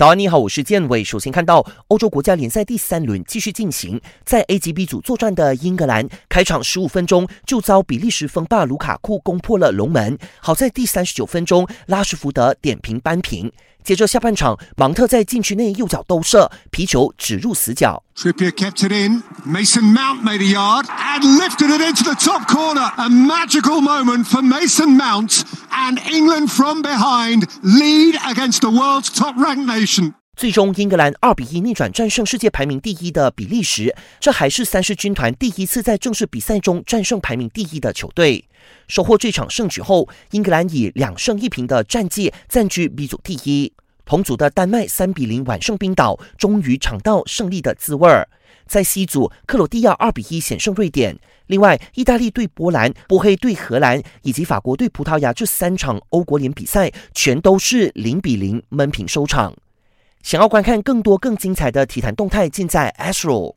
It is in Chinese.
早安，你好，我是建伟。首先看到欧洲国家联赛第三轮继续进行，在 A 级 B 组作战的英格兰，开场十五分钟就遭比利时锋霸卢卡库攻破了龙门，好在第三十九分钟拉什福德点评扳平。接着下半场，芒特在禁区内右脚兜射，皮球指入死角。Trippier kept it in. Mason Mount made a yard and lifted it into the top corner. A magical moment for Mason Mount and England from behind lead against the world's top-ranked nation. 最终，英格兰二比一逆转战胜世界排名第一的比利时，这还是三狮军团第一次在正式比赛中战胜排名第一的球队。收获这场胜局后，英格兰以两胜一平的战绩暂居 B 组第一。同组的丹麦三比零完胜冰岛，终于尝到胜利的滋味儿。在 C 组，克罗地亚二比一险胜瑞典。另外，意大利对波兰、波黑对荷兰以及法国对葡萄牙这三场欧国联比赛，全都是零比零闷平收场。想要观看更多更精彩的体坛动态，尽在 Astro。